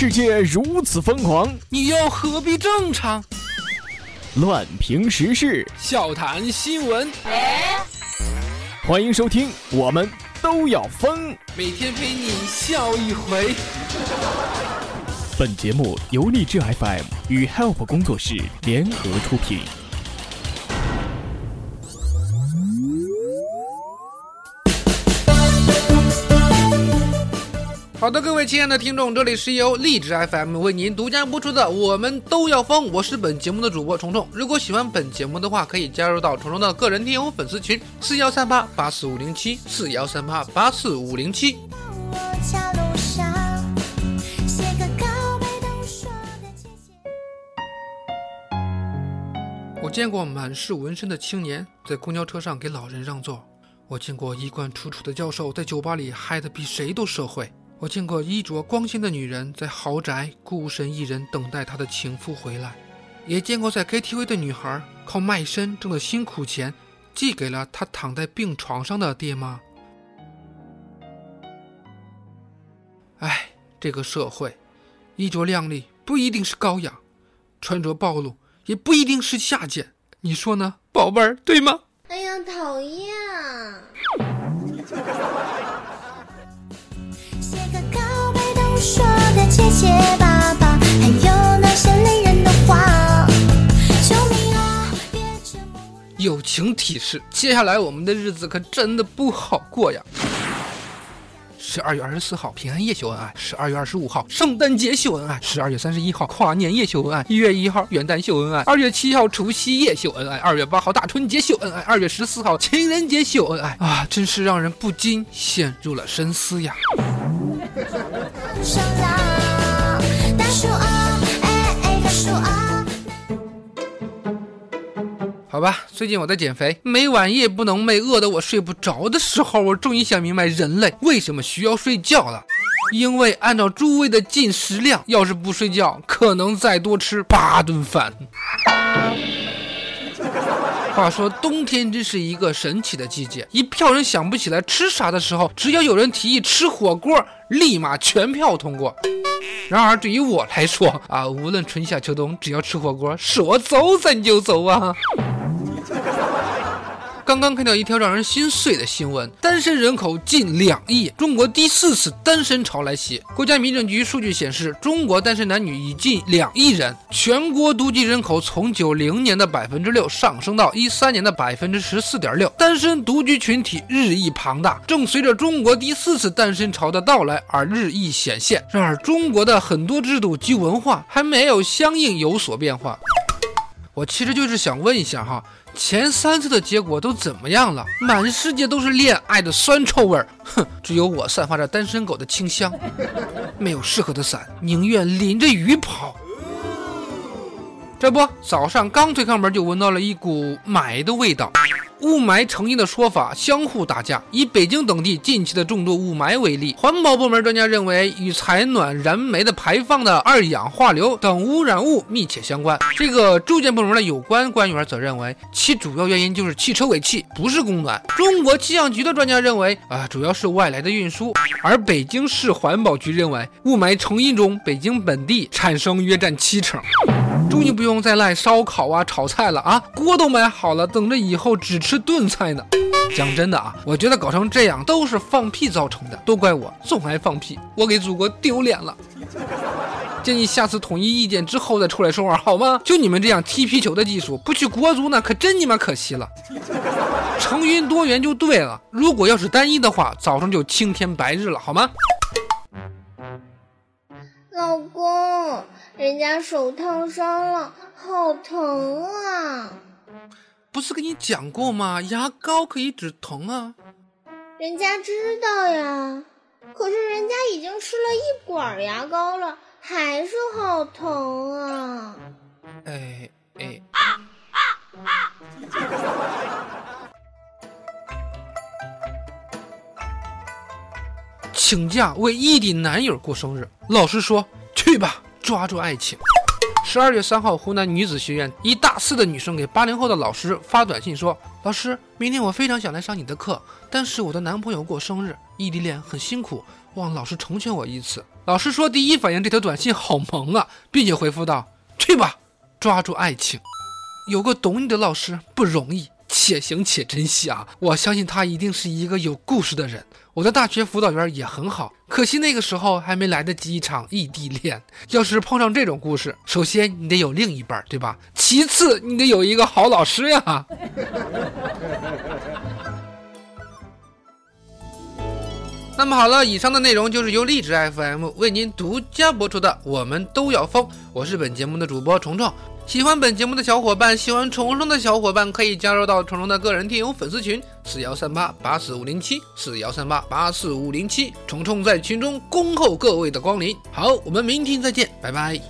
世界如此疯狂，你又何必正常？乱评时事，笑谈新闻，欢迎收听，我们都要疯。每天陪你笑一回。本节目由励志 FM 与 Help 工作室联合出品。好的，各位亲爱的听众，这里是由荔枝 FM 为您独家播出的《我们都要疯》，我是本节目的主播虫虫。如果喜欢本节目的话，可以加入到虫虫的个人听友粉丝群：四幺三八八四五零七，四幺三八八四五零七。我见过满是纹身的青年在公交车上给老人让座，我见过衣冠楚楚的教授在酒吧里嗨得比谁都社会。我见过衣着光鲜的女人在豪宅孤身一人等待她的情夫回来，也见过在 KTV 的女孩靠卖身挣的辛苦钱寄给了她躺在病床上的爹妈。哎，这个社会，衣着靓丽不一定是高雅，穿着暴露也不一定是下贱，你说呢，宝贝儿，对吗？哎呀，讨厌！的结结巴巴，还有那些累人的话。救命啊！别折磨。友情提示：接下来我们的日子可真的不好过呀。十二月二十四号平安夜秀恩爱，十二月二十五号圣诞节秀恩爱，十二月三十一号跨年夜秀恩爱，一月一号元旦秀恩爱，二月七号除夕夜秀恩爱，二月八号大春节秀恩爱，二月十四号情人节秀恩爱啊！真是让人不禁陷入了深思呀。好吧，最近我在减肥，每晚夜不能寐，饿得我睡不着的时候，我终于想明白人类为什么需要睡觉了。因为按照诸位的进食量，要是不睡觉，可能再多吃八顿饭。话说冬天真是一个神奇的季节，一票人想不起来吃啥的时候，只要有人提议吃火锅，立马全票通过。然而对于我来说啊，无论春夏秋冬，只要吃火锅，说走咱就走啊。刚刚看到一条让人心碎的新闻：单身人口近两亿，中国第四次单身潮来袭。国家民政局数据显示，中国单身男女已近两亿人，全国独居人口从九零年的百分之六上升到一三年的百分之十四点六，单身独居群体日益庞大，正随着中国第四次单身潮的到来而日益显现。然而，中国的很多制度及文化还没有相应有所变化。我其实就是想问一下哈。前三次的结果都怎么样了？满世界都是恋爱的酸臭味儿，哼，只有我散发着单身狗的清香。没有适合的伞，宁愿淋着雨跑。这不，早上刚推开门就闻到了一股霾的味道。雾霾成因的说法相互打架。以北京等地近期的重度雾霾为例，环保部门专家认为与采暖燃煤的排放的二氧化硫等污染物密切相关。这个住建部门的有关官员则认为，其主要原因就是汽车尾气，不是供暖。中国气象局的专家认为，啊，主要是外来的运输。而北京市环保局认为，雾霾成因中，北京本地产生约占七成。终于不用再赖烧烤啊、炒菜了啊，锅都买好了，等着以后只吃炖菜呢。讲真的啊，我觉得搞成这样都是放屁造成的，都怪我总爱放屁，我给祖国丢脸了。建议下次统一意见之后再出来说话好吗？就你们这样踢皮球的技术，不去国足那可真你妈可惜了。成云多元就对了，如果要是单一的话，早上就青天白日了好吗？人家手烫伤了，好疼啊！不是跟你讲过吗？牙膏可以止疼啊。人家知道呀，可是人家已经吃了一管牙膏了，还是好疼啊！哎哎。请假为异地男友过生日，老师说去吧。抓住爱情。十二月三号，湖南女子学院一大四的女生给八零后的老师发短信说：“老师，明天我非常想来上你的课，但是我的男朋友过生日，异地恋很辛苦，望老师成全我一次。”老师说，第一反应这条短信好萌啊，并且回复道：“去吧，抓住爱情。”有个懂你的老师不容易，且行且珍惜啊！我相信他一定是一个有故事的人。我的大学辅导员也很好，可惜那个时候还没来得及一场异地恋。要是碰上这种故事，首先你得有另一半，对吧？其次你得有一个好老师呀。那么好了，以上的内容就是由荔枝 FM 为您独家播出的《我们都要疯》，我是本节目的主播虫虫。喜欢本节目的小伙伴，喜欢虫虫的小伙伴可以加入到虫虫的个人听友粉丝群四幺三八八四五零七四幺三八八四五零七，虫虫在群中恭候各位的光临。好，我们明天再见，拜拜。